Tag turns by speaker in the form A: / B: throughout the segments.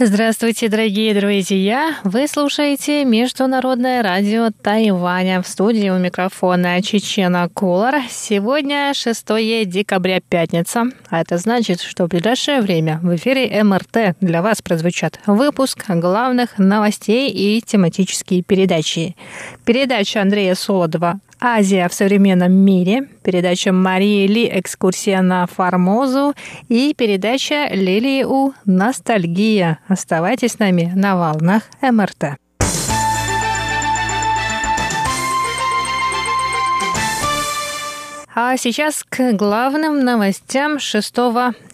A: Здравствуйте, дорогие друзья! Вы слушаете Международное радио Тайваня. В студии у микрофона Чечена Кулар. Сегодня 6 декабря, пятница. А это значит, что в ближайшее время в эфире МРТ для вас прозвучат выпуск главных новостей и тематические передачи. Передача Андрея Солодова Азия в современном мире, передача Марии Ли «Экскурсия на Формозу» и передача Лилии У «Ностальгия». Оставайтесь с нами на волнах МРТ. А сейчас к главным новостям 6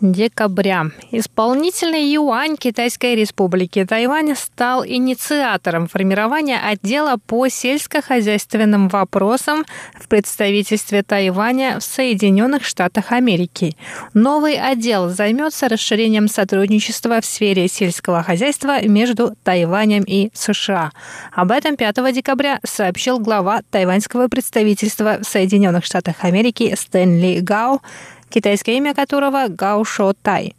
A: декабря. Исполнительный юань Китайской республики Тайвань стал инициатором формирования отдела по сельскохозяйственным вопросам в представительстве Тайваня в Соединенных Штатах Америки. Новый отдел займется расширением сотрудничества в сфере сельского хозяйства между Тайванем и США. Об этом 5 декабря сообщил глава тайваньского представительства в Соединенных Штатах Америки Америки Стэнли Гао, китайское имя которого Гао Шо Тай.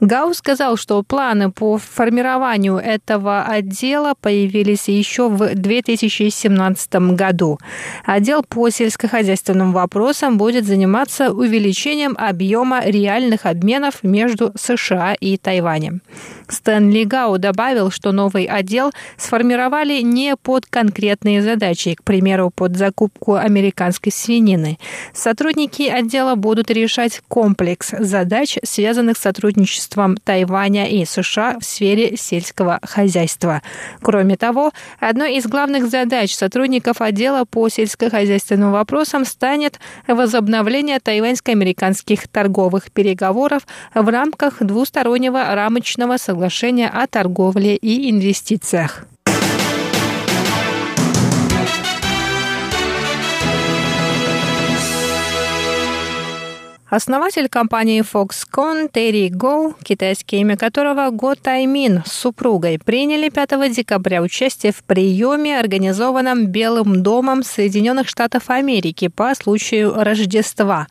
A: Гау сказал, что планы по формированию этого отдела появились еще в 2017 году. Отдел по сельскохозяйственным вопросам будет заниматься увеличением объема реальных обменов между США и Тайванем. Стэнли Гау добавил, что новый отдел сформировали не под конкретные задачи, к примеру, под закупку американской свинины. Сотрудники отдела будут решать комплекс задач, связанных с сотрудничеством сотрудничеством Тайваня и США в сфере сельского хозяйства. Кроме того, одной из главных задач сотрудников отдела по сельскохозяйственным вопросам станет возобновление тайваньско-американских торговых переговоров в рамках двустороннего рамочного соглашения о торговле и инвестициях. Основатель компании Foxconn Терри Гоу, китайское имя которого Го Таймин с супругой, приняли 5 декабря участие в приеме, организованном Белым домом Соединенных Штатов Америки по случаю Рождества.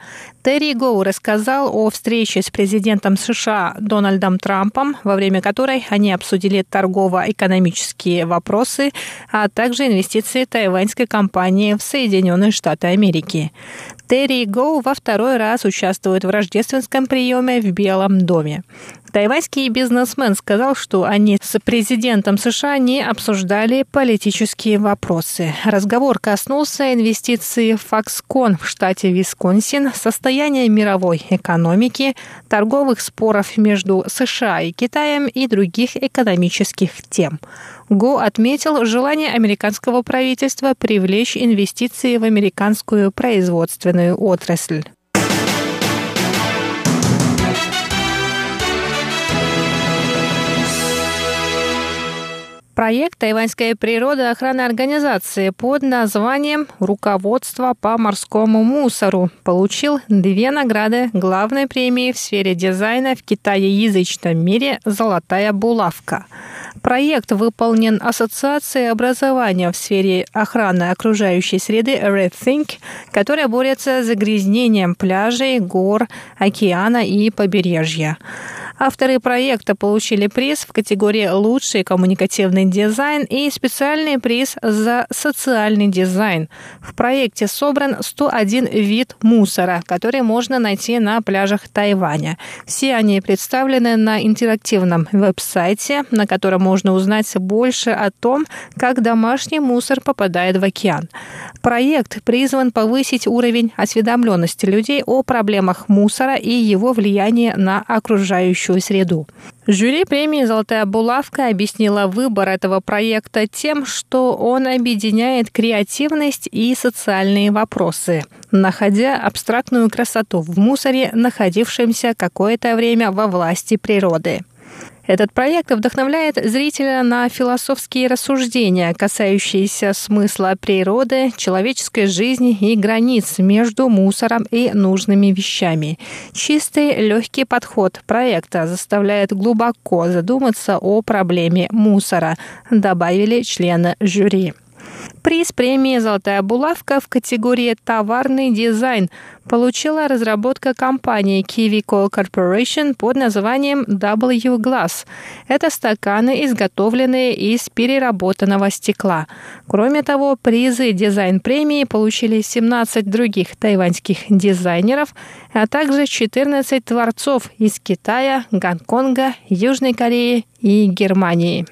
A: Терри Гоу рассказал о встрече с президентом США Дональдом Трампом, во время которой они обсудили торгово-экономические вопросы, а также инвестиции тайваньской компании в Соединенные Штаты Америки. Терри Гоу во второй раз участвует в рождественском приеме в Белом доме. Тайваньский бизнесмен сказал, что они с президентом США не обсуждали политические вопросы. Разговор коснулся инвестиций в Foxconn в штате Висконсин, состояния мировой экономики, торговых споров между США и Китаем и других экономических тем. Го отметил желание американского правительства привлечь инвестиции в американскую производственную отрасль. Проект «Тайваньская природоохранная организация» под названием «Руководство по морскому мусору» получил две награды главной премии в сфере дизайна в китаеязычном мире «Золотая булавка». Проект выполнен Ассоциацией образования в сфере охраны окружающей среды RedThink, которая борется с загрязнением пляжей, гор, океана и побережья. Авторы проекта получили приз в категории «Лучший коммуникативный дизайн» и специальный приз за социальный дизайн. В проекте собран 101 вид мусора, который можно найти на пляжах Тайваня. Все они представлены на интерактивном веб-сайте, на котором можно узнать больше о том, как домашний мусор попадает в океан. Проект призван повысить уровень осведомленности людей о проблемах мусора и его влиянии на окружающую окружающую среду. Жюри премии «Золотая булавка» объяснила выбор этого проекта тем, что он объединяет креативность и социальные вопросы, находя абстрактную красоту в мусоре, находившемся какое-то время во власти природы. Этот проект вдохновляет зрителя на философские рассуждения, касающиеся смысла природы, человеческой жизни и границ между мусором и нужными вещами. Чистый, легкий подход проекта заставляет глубоко задуматься о проблеме мусора, добавили члены жюри. Приз премии «Золотая булавка» в категории «Товарный дизайн» получила разработка компании Kiwi Co Corporation под названием W Glass. Это стаканы, изготовленные из переработанного стекла. Кроме того, призы дизайн-премии получили 17 других тайваньских дизайнеров, а также 14 творцов из Китая, Гонконга, Южной Кореи и Германии.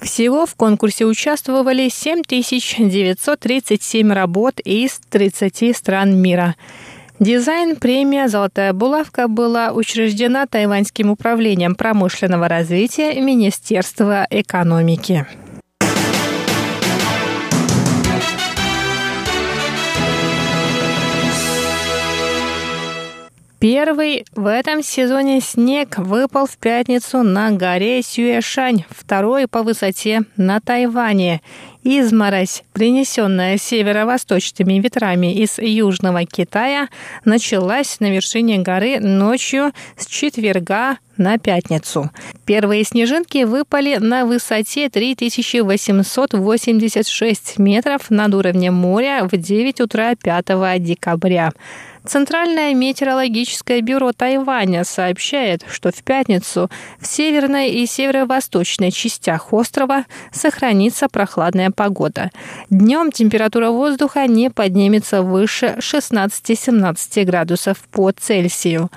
A: Всего в конкурсе участвовали 7937 работ из 30 стран мира. Дизайн-премия «Золотая булавка» была учреждена Тайваньским управлением промышленного развития Министерства экономики. Первый в этом сезоне снег выпал в пятницу на горе Сюэшань, второй по высоте на Тайване. Изморозь, принесенная северо-восточными ветрами из Южного Китая, началась на вершине горы ночью с четверга на пятницу. Первые снежинки выпали на высоте 3886 метров над уровнем моря в 9 утра 5 декабря. Центральное метеорологическое бюро Тайваня сообщает, что в пятницу в северной и северо-восточной частях острова сохранится прохладная погода. Днем температура воздуха не поднимется выше 16-17 градусов по Цельсию.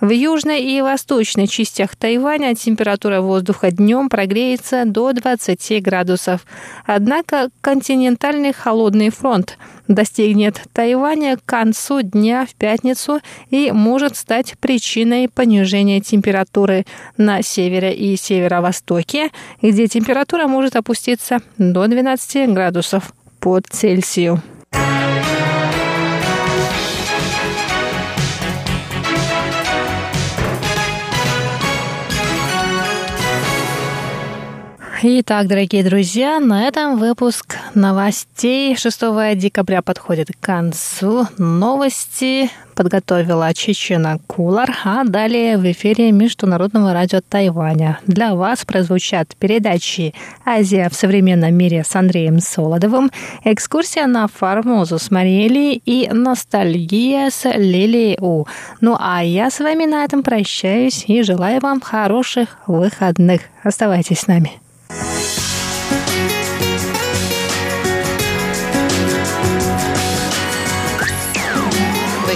A: В южной и восточной частях Тайваня температура воздуха днем прогреется до 20 градусов. Однако континентальный холодный фронт достигнет Тайваня к концу дня в пятницу и может стать причиной понижения температуры на севере и северо-востоке, где температура может опуститься до 12 градусов по Цельсию. Итак, дорогие друзья, на этом выпуск новостей 6 декабря подходит к концу. Новости подготовила Чечена Кулар, а далее в эфире Международного радио Тайваня. Для вас прозвучат передачи «Азия в современном мире» с Андреем Солодовым, экскурсия на Формозу с Мариэлей и ностальгия с Лилией У. Ну а я с вами на этом прощаюсь и желаю вам хороших выходных. Оставайтесь с нами.